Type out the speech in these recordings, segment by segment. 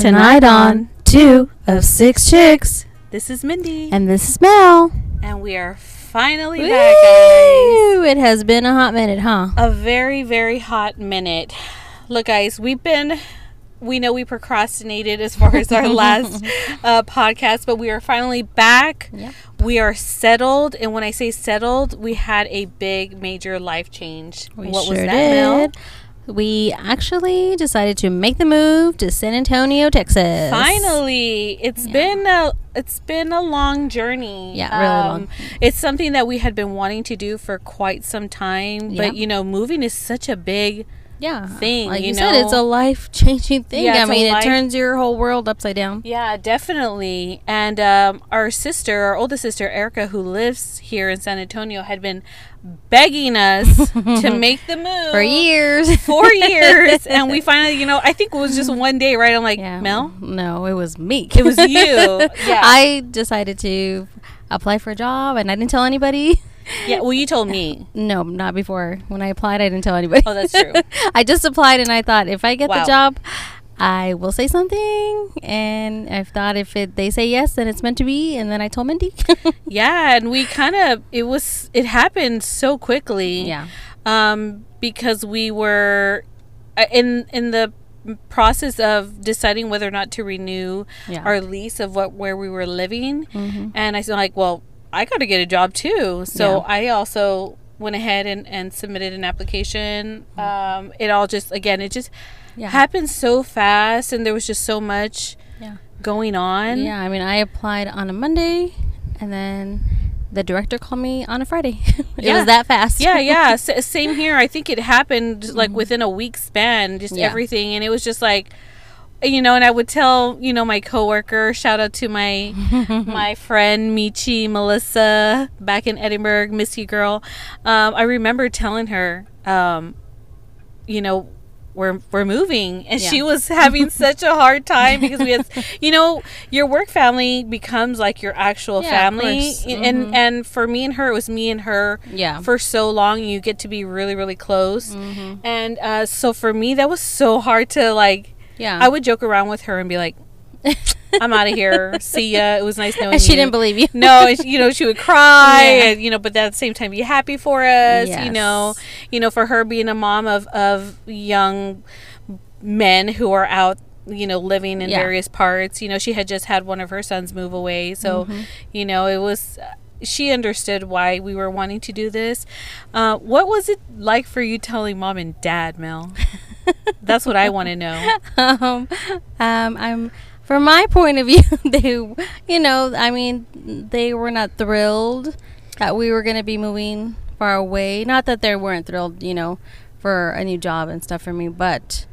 Tonight on Two of Six Chicks. This is Mindy, And this is Mel. and we are finally back, guys. It has been a hot minute, huh? A very, very hot minute. Look, guys, we've been. We know we procrastinated as far as our last uh, podcast, but we are finally back. Yep. We are settled, and when I say settled, we had a big, major life change. We what was sure that, Mel? We actually decided to make the move to San Antonio, Texas. Finally, it's Yeah. been a it's been a long journey. Um, Yeah, really long. It's something that we had been wanting to do for quite some time, Yeah. but you know, moving is such a big Yeah. thing, Like you you, said, it's a life changing thing. Yeah, I mean, life- it turns your whole world upside down. yeah, definitely. And um, our sister, our oldest sister Erica, who lives here in San Antonio, had been begging us to make the move For years. four years, and we finally, you know, I think it was just one day, right? I'm like, Yeah. Mel, No, it was me. It was you. Yeah. I decided to apply for a job and I didn't tell anybody. yeah. Well, you told me. No, not before. When I applied, I didn't tell anybody. Oh, that's true. I just applied and I thought if I get Wow. the job, I will say something. And I thought if it, they say yes, then it's meant to be. And then I told Mindy. Yeah, and we kind of it was it happened so quickly. yeah. Um because we were uh, in in the process of deciding whether or not to renew Yeah. our lease of what where we were living. Mhm. And I said like, well, I got to get a job too. So Yeah. I also went ahead and, and submitted an application. Um, it all just again, it just Yeah. happened so fast, and there was just so much Yeah. going on. Yeah. I mean, I applied on a Monday and then the director called me on a Friday. it Yeah. was that fast. yeah yeah S- same here i think it happened like within a week span just Mm-hmm. Everything and it was just like you know and i would tell you know my coworker shout out to my my friend michi melissa back in edinburg miss you girl um, i remember telling her um, you know we're, we're moving and Yeah. she was having such a hard time because we had you know your work family becomes like your actual Yeah, family course. and and for me and her it was me and her Yeah. for so long you get to be really really close Mhm. and uh, so for me that was so hard to like Yeah. i would joke around with her and be like i'm out of here see ya it was nice knowing and she you. didn't believe you. no you know she would cry Yeah. and you know but at the same time be happy for us you know you know for her being a mom of of young men who are out you know living in Yeah. various parts you know she had just had one of her sons move away so Mm-hmm. you know it was she understood why we were wanting to do this uh, what was it like for you telling mom and dad mel that's what i want to know um, um, I'm from my point of view, they, you know, I mean, they were not thrilled that we were going to be moving far away. Not that they weren't thrilled, you know, for a new job and stuff for me, but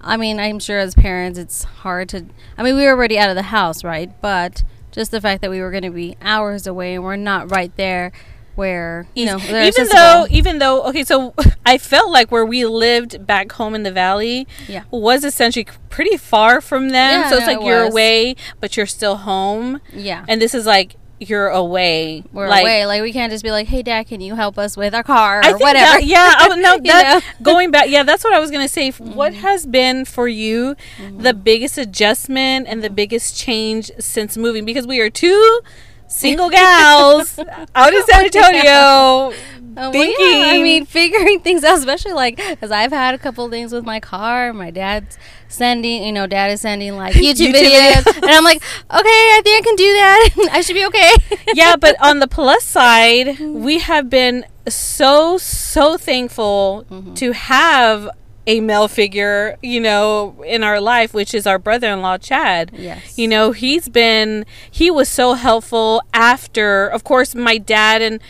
I mean, I'm sure as parents, it's hard to. I mean, we were already out of the house, right? But just the fact that we were going to be hours away and we're not right there, where you know, even accessible. though even though okay so i felt like where we lived back home in the valley Yeah. was essentially pretty far from them Yeah, so it's no, like it you're was. away but you're still home yeah, and this is like you're away we're like, away. Like we can't just be like, "Hey, Dad, can you help us with our car or I think whatever?" That, yeah, I, no, You that, know? Mm-hmm. going back, yeah, that's what I was gonna say. What has been for you the biggest adjustment and the biggest change since moving? Because we are two single gals out in San Antonio. Oh, well, yeah, I mean, figuring things out, especially like, because I've had a couple things with my car. My dad's sending, you know, dad is sending like YouTube, YouTube videos. videos. and I'm like, okay, I think I can do that. I should be okay. yeah, but on the plus side, we have been so so thankful Mm-hmm. to have a male figure, you know, in our life, which is our brother-in-law Chad. Yes. You know, he's been he was so helpful after, of course, my dad and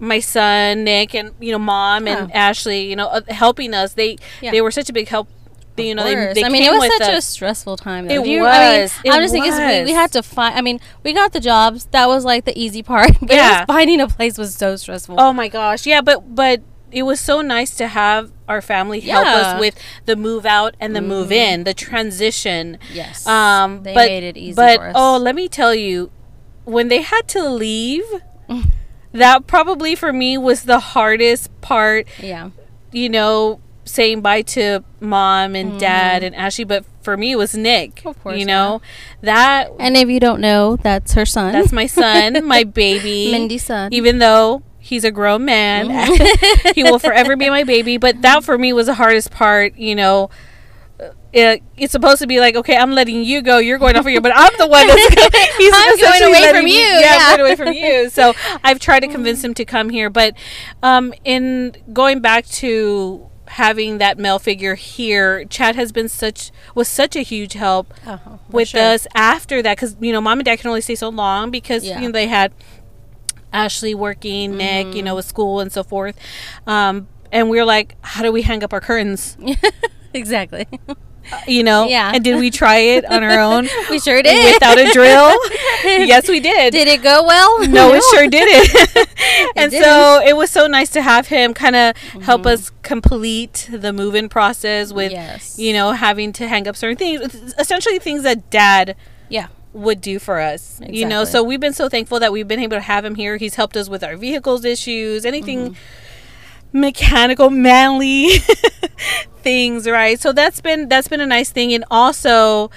my son Nick and you know mom and Yeah. Ashley, you know, uh, helping us. They Yeah. they were such a big help. You know, they, they I mean, it was such a stressful time. though. It you- I mean, was. It I'm just thinking, we, we had to find. I mean, we got the jobs. That was like the easy part. But Yeah. finding a place was so stressful. Oh my gosh, yeah, but but it was so nice to have our family help Yeah. us with the move out and the move in, the transition. yes. Um, they but made it easy but for us. oh, let me tell you, when they had to leave, that probably for me was the hardest part. yeah. You know, saying bye to mom and dad and Ashley, but for me it was Nick. Mm-hmm. Of course, you know that And if you don't know, that's her son. that's my son, my baby, Mindy's son. Even though he's a grown man, Mm-hmm. he will forever be my baby. But that for me was the hardest part. You know, it, it's supposed to be like, okay, I'm letting you go. You're going off here, but I'm the one that's he's I'm going away from me- you, Yeah, yeah. Going away from you. So I've tried to convince him to come here, but um, in going back to having that male figure here, Chad has been such was such a huge help Uh-huh, with sure. us after that because you know mom and dad can only stay so long because Yeah. you know they had Ashley working, Nick, Mm-hmm. you know, with school and so forth. Um, and we were like, how do we hang up our curtains? exactly. You know? Yeah. And did we try it on our own we sure did. without a drill? yes, we did. Did it go well? no, it sure didn't. and didn't. so it was so nice to have him kind of help us complete the move-in process with, Mm-hmm. Yes. you know, having to hang up certain things, essentially things that dad Yeah. Would do for us. You know, so we've been so thankful that we've been able to have him here. He's helped us with our vehicles issues, anything Mm-hmm. mechanical, manly things, right? So that's been that's been a nice thing and also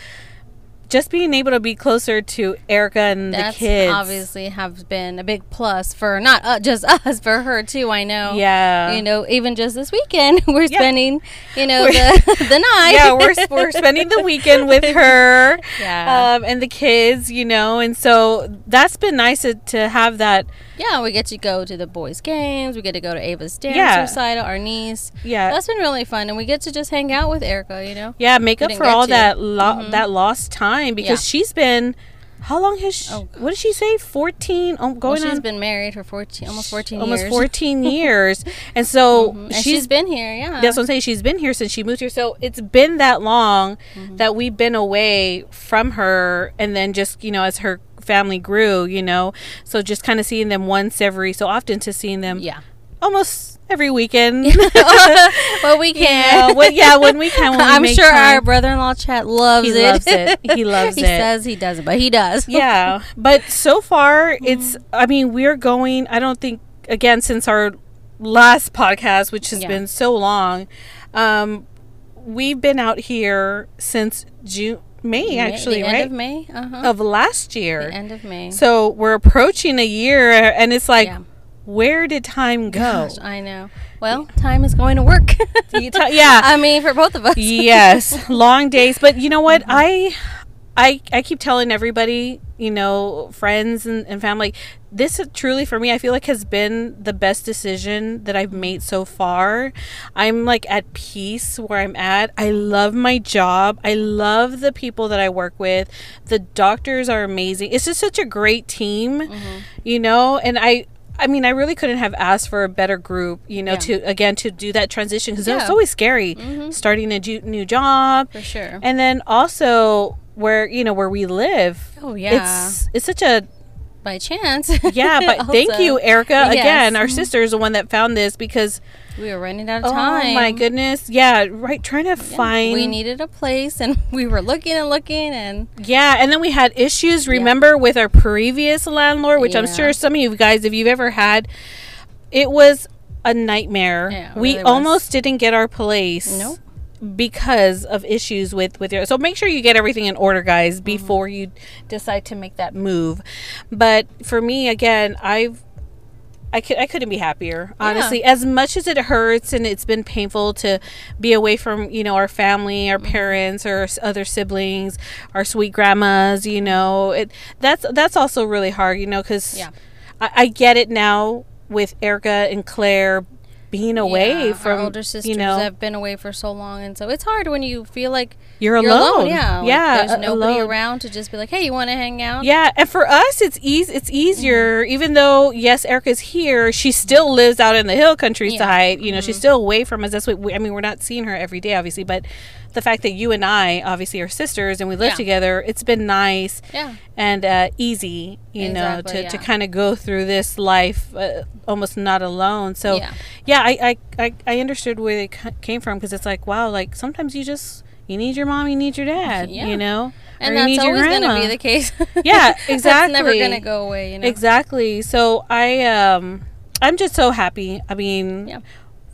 just being able to be closer to Erica and That's the kids. obviously have been a big plus for not uh, just us, for her too. I know. Yeah. You know, even just this weekend, we're Yeah. spending, you know, We're- the the night. yeah, we're we're spending the weekend with her, Yeah. um, and the kids, you know, and so that's been nice to, to have that. Yeah, we get to go to the boys' games. We get to go to Ava's dance Yeah. recital, our niece. Yeah, That's been really fun, and we get to just hang out with Erica. You know. Yeah, make up for all to. that lo- Mhm. that lost time because Yeah. she's been. How long has she? Oh, what did she say? Fourteen. Oh, Well, going she's on She's been married for fourteen, almost fourteen almost years. fourteen years, and so Mhm. And she's. she's been here. Yeah. that's what I'm saying. She's been here since she moved here, so it's been that long Mm-hmm. that we've been away from her, and then just you know as her family grew, you know, so just kind of seeing them once every so often to seeing them yeah. almost every weekend. well, we Yeah, can. when- yeah, when we can. When we I'm sure time. our brother-in-law Chad loves He it. loves it. He loves he it. He says he doesn't, but he does. yeah but so far it's i mean we're going i don't think again since our last podcast which has Yeah. been so long um we've been out here since june may May- actually the right end of May. Uh-huh. of last the year end of May. so we're approaching a year and it's like yeah. where did time go Gosh, I know. Well, time is going to work. You tell- yeah I mean, for both of us. yes long days but you know what Mm-hmm. i i i keep telling everybody you know friends and, and family this truly for me i feel like has been the best decision that i've made so far i'm like at peace where i'm at i love my job i love the people that i work with the doctors are amazing it's just such a great team Mm-hmm. you know and i I mean, I really couldn't have asked for a better group, you know, Yeah. to again to do that transition because it was always scary Mhm. starting a ju- new job, For sure. and then also where you know where we live. oh, yeah. It's it's such a By chance. yeah, but thank you, Erica. Again, Yes. our Mhm. sister is the one that found this because We were running out of oh time. Oh my goodness, yeah, right, trying to Yeah, find We needed a place, and we were looking and looking, and Yeah, and then we had issues, remember, with our previous landlord, which I'm sure some of you guys, if you've ever had, it was a nightmare. Yeah, we really was. almost didn't get our place. Nope. Because of issues with with your so make sure you get everything in order, guys, Mm-hmm. before you decide to make that move. But for me, again, I've I, could, I couldn't be happier honestly as much as it hurts and it's been painful to be away from you know our family our Mm-hmm. parents or other siblings our sweet grandmas you know it that's that's also really hard you know because Yeah. I, I get it now with erica and claire being away Yeah, from our older sisters you know have been away for so long, and so it's hard when you feel like you're, you're alone, alone. Yeah, like, yeah There's a- nobody alone. around to just be like, "Hey, you want to hang out?" Yeah, and for us, it's easy. It's easier, Mm-hmm. even though yes, Erica's here. She still lives out in the hill countryside. You know, she's Mm-hmm. still away from us. That's what we, I mean. We're not seeing her every day, obviously, but the fact that you and I obviously are sisters and we live Yeah. together, it's been nice yeah, and uh, easy. You know, Exactly, to, to yeah. kind of go through this life uh, almost not alone. So Yeah. yeah, I, I I I understood where they came from because it's like wow, like sometimes you just. You need your mom, you need your dad, Yeah. you know? and Or that's always going to be the case. Yeah, exactly. That's never going to go away. You know. Exactly. So I um I'm just so happy. I mean, Yeah.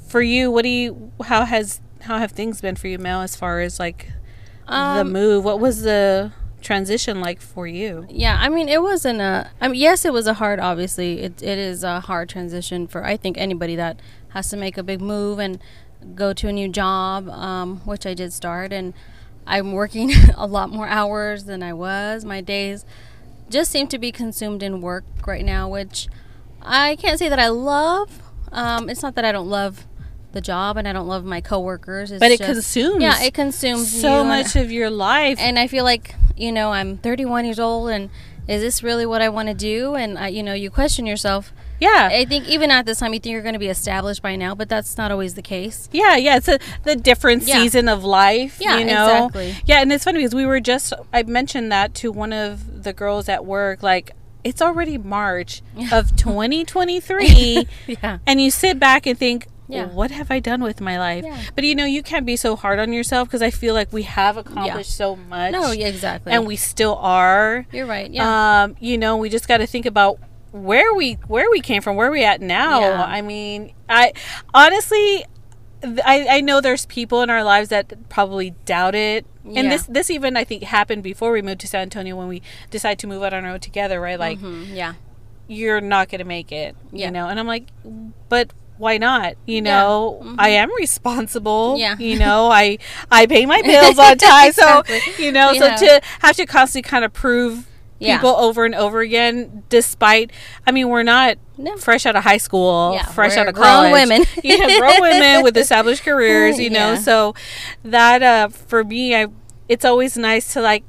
for you, what do you? How has how have things been for you, Mel? As far as like the Um, move, what was the transition like for you? Yeah, I mean, it wasn't a. I mean, yes, it was a hard. Obviously, it it is a hard transition for I think anybody that has to make a big move and go to a new job, um, which I did start, and I'm working a lot more hours than I was. My days just seem to be consumed in work right now, which I can't say that I love. Um, it's not that I don't love the job and I don't love my coworkers. It's But it just- consumes Yeah, it consumes so and- much of your life. and I feel like you know I'm 31 years old, and is this really what I want to do? And I, you know, you question yourself. yeah. I think even at this time, you think you're going to be established by now, but that's not always the case. Yeah, yeah, it's a the different Yeah. season of life. Yeah, you know? exactly. Yeah, and it's funny because we were just I mentioned that to one of the girls at work. Like it's already March of 2023, Yeah, and you sit back and think, Yeah. what have I done with my life? Yeah. But you know, you can't be so hard on yourself because I feel like we have accomplished so much. no, yeah, exactly. and we still are. you're right. Yeah, Um, you know, we just got to think about where we where we came from, where we at now. Yeah. I mean, I honestly, I I know there's people in our lives that probably doubt it. Yeah. And this this even I think happened before we moved to San Antonio when we decided to move out on our own together, right? Like Mhm, yeah, you're not going to make it, Yeah. you know. And I'm like, but why not? You Yeah. know, Mhm. I am responsible. Yeah. You know, I I pay my bills on time, so you know, Yeah. so to have to constantly kind of prove Yeah. people over and over again, despite I mean, we're not No. fresh out of high school, Yeah, fresh out of grown college. women. you know, grown women with established careers, you know. Yeah. So that uh for me, I it's always nice to like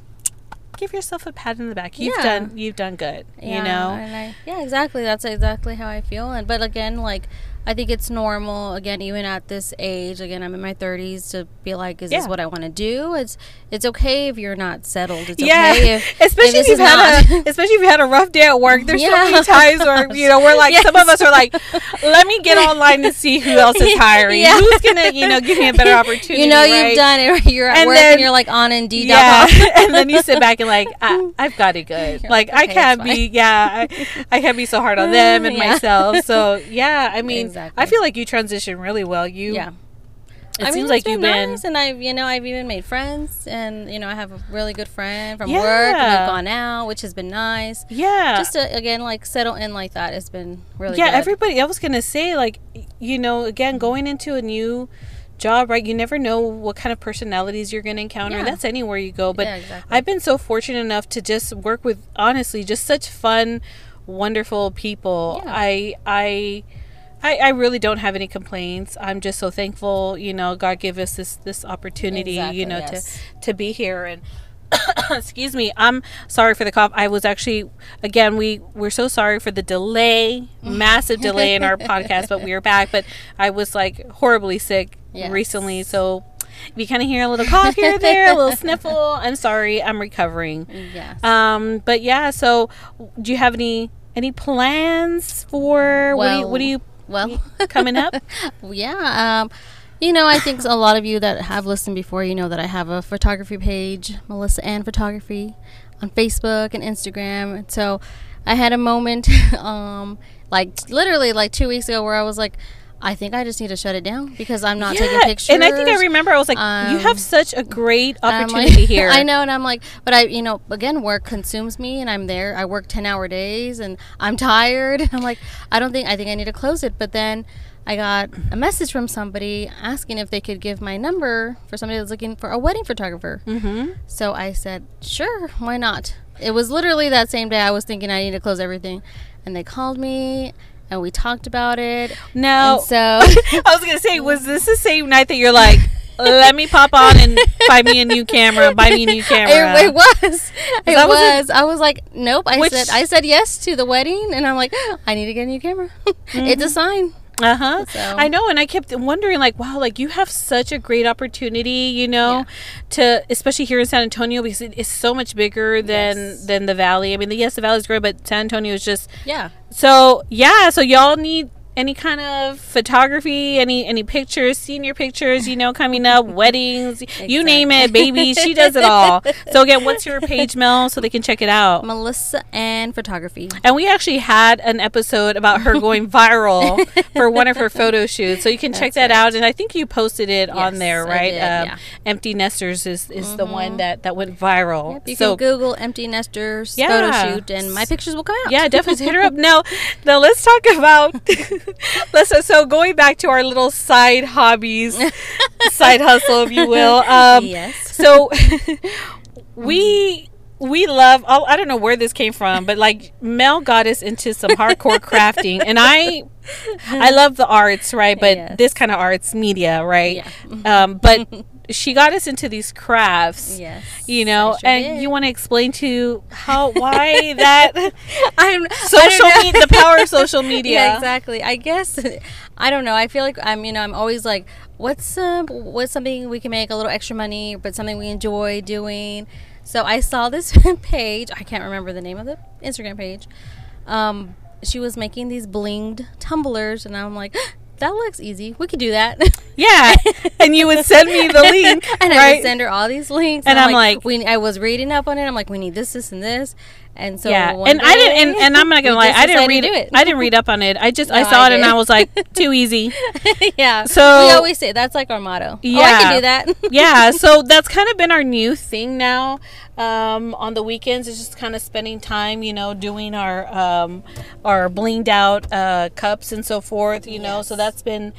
give yourself a pat in the back. You've Yeah. done you've done good. Yeah, you know. I, yeah, exactly. That's exactly how I feel. And but again, like I think it's normal. Again, even at this age, again, I'm in my 30s to be like, is Yeah. this what I want to do? It's it's okay if you're not settled. It's yeah, okay if, especially if if, you've had not. a, especially if you had a rough day at work. There's so Yeah. many times where you know we're like some of us are like, let me get online to see who else is hiring. Yeah. Who's gonna you know give me a better opportunity? you know right? you've done it. You're at And work then- and you're like on Indeed. Yeah, and then you sit back and like, I, I've got it good. You're Like like, I can't be, yeah, I, I can't be so hard on them and myself. So yeah, I mean, Exactly. I feel like you transition really well. You, Yeah. it I mean, seems it's like you've been, nice, and I've you know I've even made friends, and you know I have a really good friend from Yeah. work, and we've gone out, which has been nice. yeah, Just to again like settle in like that has been really yeah. good. Everybody, I was gonna say, like, you know, again, going into a new job, right? You never know what kind of personalities you're gonna encounter. Yeah. That's anywhere you go. But Yeah, exactly. I've been so fortunate enough to just work with, honestly, just such fun, wonderful people. Yeah. I, I. I, I really don't have any complaints. I'm just so thankful, you know, God give us this this opportunity, Exactly, you know, yes. to to be here and excuse me. I'm sorry for the cough. I was actually again, we we're so sorry for the delay, massive delay in our podcast, but we are back, but I was like horribly sick Yes. recently, so if you kind of hear a little cough here there, a little sniffle, I'm sorry. I'm recovering. Yes. Um, but yeah, so do you have any any plans for what do you what do you well, coming up? yeah. Um, you know, I think a lot of you that have listened before, you know that I have a photography page, Melissa Ann Photography, on Facebook and Instagram. And so I had a moment, um, like literally like two weeks ago, where I was like, I think I just need to shut it down because I'm not taking Yeah, pictures. And I think I remember I was like, you Um, have such a great opportunity like- here. I know, and I'm like, but I, you know, again, work consumes me, and I'm there. I work ten hour days, and I'm tired. I'm like, I don't think I think I need to close it. But then I got a message from somebody asking if they could give my number for somebody that's looking for a wedding photographer. Mm-hmm. So I said, sure, why not? It was literally that same day I was thinking I need to close everything, and they called me. And we talked about it. No. And so I was gonna say, was this the same night that you're like, let me pop on and buy me a new camera, buy me a new camera? It, it was. It was was. a- I was like, nope. I Which- said I said yes to the wedding, and I'm like, I need to get a new camera. It's a mm-hmm. sign. Uh huh. So- I know, and I kept wondering, like, wow, like you have such a great opportunity, you know, to especially here in San Antonio because it is so much bigger than Yes. than the valley. I mean, the, yes, the valley's great, but San Antonio is just Yeah. so yeah. So y'all need any kind of photography, any any pictures, senior pictures, you know, coming up, weddings, you name it, baby, she does it all. So again, what's your page, Mel, so they can check it out? Melissa Ann photography. And we actually had an episode about her going viral for one of her photo shoots, so you can check That's that right. out. And I think you posted it on there, right? did, um, yeah. Empty nesters is is the one that that went viral. Yep, you so can Google empty nesters Yeah. photo shoot, and my pictures will come out. yeah, definitely hit her up. Now, now let's talk about let's so going back to our little side hobbies, side hustle, if you will. Um, yes. so we we love oh, i don't know where this came from but like mel got us into some hardcore crafting and i i love the arts right but Yes. this kind of arts media right Yeah. um but she got us into these crafts Yes. you know sure and did. you want to explain to how why that I'm social media the power of social media Yeah, exactly. I guess I don't know. I feel like I'm, you know, I'm always like, what's um, what's something we can make a little extra money, but something we enjoy doing. So I saw this page. I can't remember the name of the Instagram page. Um, she was making these blinged tumblers, and I'm like, that looks easy. We could do that. yeah and you would send me the link and I would send her all these links. And I'm like- we. I was reading up on it. I'm like, we need this, this, and this. And so yeah, and I didn't, and, and I'm not gonna lie, I didn't read it. I didn't read up on it. I just I saw I it and. I was like, too easy. yeah. So- we always say that's like our motto. Yeah, oh, I can do that. yeah, so that's kind of been our new thing now. Um, on the weekends, it's just kind of spending time, you know, doing our um, our blinged out uh, cups and so forth. You know, so that's been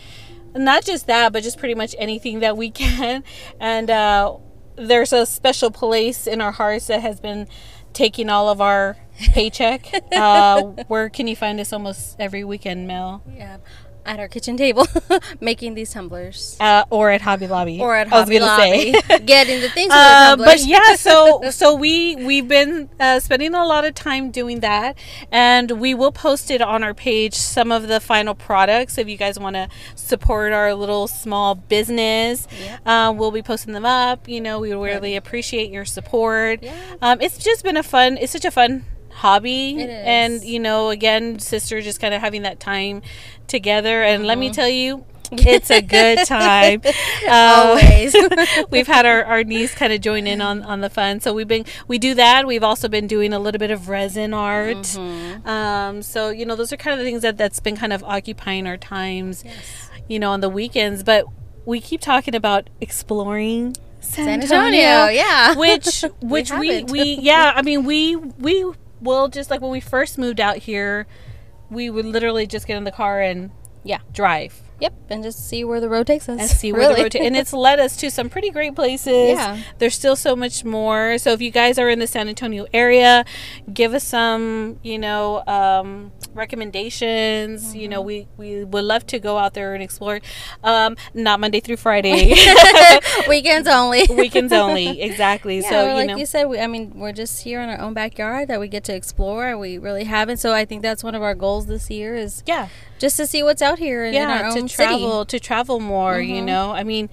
not just that, but just pretty much anything that we can. And uh, there's a special place in our hearts that has been taking all of our paycheck. uh, where can you find us almost every weekend, Mel? yeah. At our kitchen table, making these tumblers. Uh, or at Hobby Lobby. Or at Hobby Lobby, getting the things for Uh, the but yeah, so so we we've been uh, spending a lot of time doing that, and we will post it on our page some of the final products if you guys want to support our little small business. Yeah. Uh, we'll be posting them up. You know, we really appreciate your support. Yeah. Um, it's just been a fun. It's such a fun hobby It is. and you know again sister just kind of having that time together and let me Mm-hmm. tell you it's a good time Um, Always. we've had our, our niece kind of join in on, on the fun so we've been we do that we've also been doing a little bit of resin art Mm-hmm. um, so you know those are kind of the things that that's been kind of occupying our times Yes. you know on the weekends but we keep talking about exploring san, San Antonio, yeah. which which we, haven't. we yeah i mean we we will just like when we first moved out here we would literally just get in the car and Yeah. drive Yep. And just see where the road takes us. and see where really. the road ta- and it's led us to some pretty great places. Yeah. There's still so much more. So if you guys are in the San Antonio area, give us some, you know, um, recommendations. You know, we we would love to go out there and explore. Um, not Monday through Friday, Weekends only. weekends only. Exactly. Yeah, so you like know, you said, we, I mean, we're just here in our own backyard that we get to explore. and We really haven't, so I think that's one of our goals this year is yeah. Just to see what's out here our yeah to travel city. to travel more you Mhm. know i mean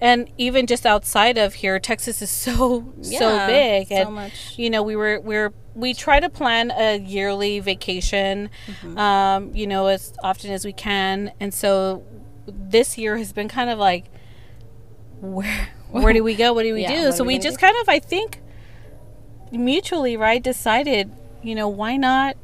and even just outside of here texas is so so Yeah, big so and much. you know we were we're we try to plan a yearly vacation Mm-hmm. um you know as often as we can and so this year has been kind of like where where do we go what do we Yeah, do so we we just do? kind of i think mutually right decided you know why not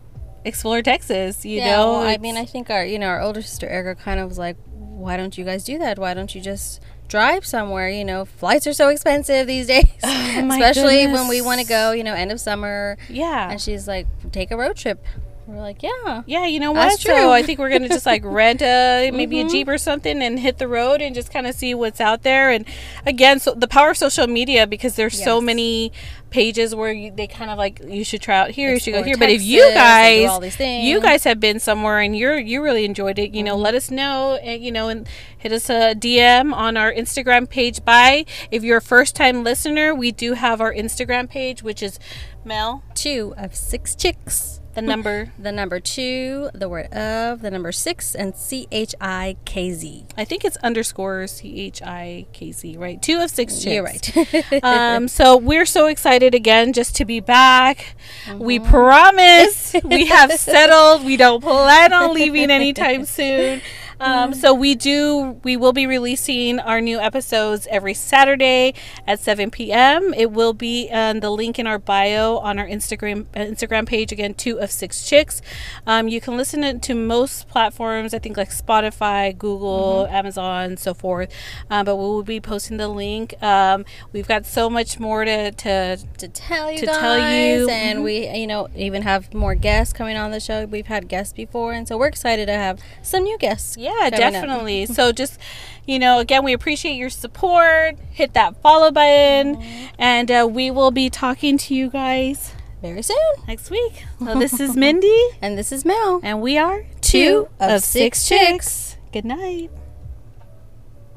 explore texas you yeah, know well, I mean, I think our you know our older sister Erica kind of was like, why don't you guys do that? Why don't you just drive somewhere? You know, flights are so expensive these days, Oh, especially when we want to go. You know, end of summer, yeah and she's like, take a road trip. We're like, yeah. Yeah, you know That's what? So true. I think we're gonna just like rent a maybe a Mhm. jeep or something and hit the road and just kind of see what's out there. And again, so the power of social media because there's so many pages where you, they kind of like you should try out here, you should go Explore here. But if you Texas guys, you guys have been somewhere and you're you really enjoyed it, you know, Mm-hmm. let us know. And you know, and hit us a DM on our Instagram page. By if you're a first time listener, we do have our Instagram page, which is Mel. two of six chicks The number. the number two, the word of, the number six, and C H I K Z. I think it's underscore C H I K Z, right? Two of six chicks. You're right. um, so we're so excited again just to be back. We Mm-hmm. promise we have settled. We don't plan on leaving anytime soon. Um, so we do. We will be releasing our new episodes every Saturday at 7 p.m. It will be on the link in our bio on our Instagram uh, Instagram page. Again, two of six chicks. Um, you can listen to most platforms. I think like Spotify, Google, Amazon, so forth. Um, but we will be posting the link. Um, we've got so much more to to to tell you To guys, tell you. and we, you know, even have more guests coming on the show. We've had guests before, and so we're excited to have some new guests. Yeah, coming definitely. so just, you know, again, we appreciate your support. Hit that follow button, Mm-hmm. and uh, we will be talking to you guys very soon. next week. So this is Mindy, And this is Mel. and we are Two of Six Chicks. Good night.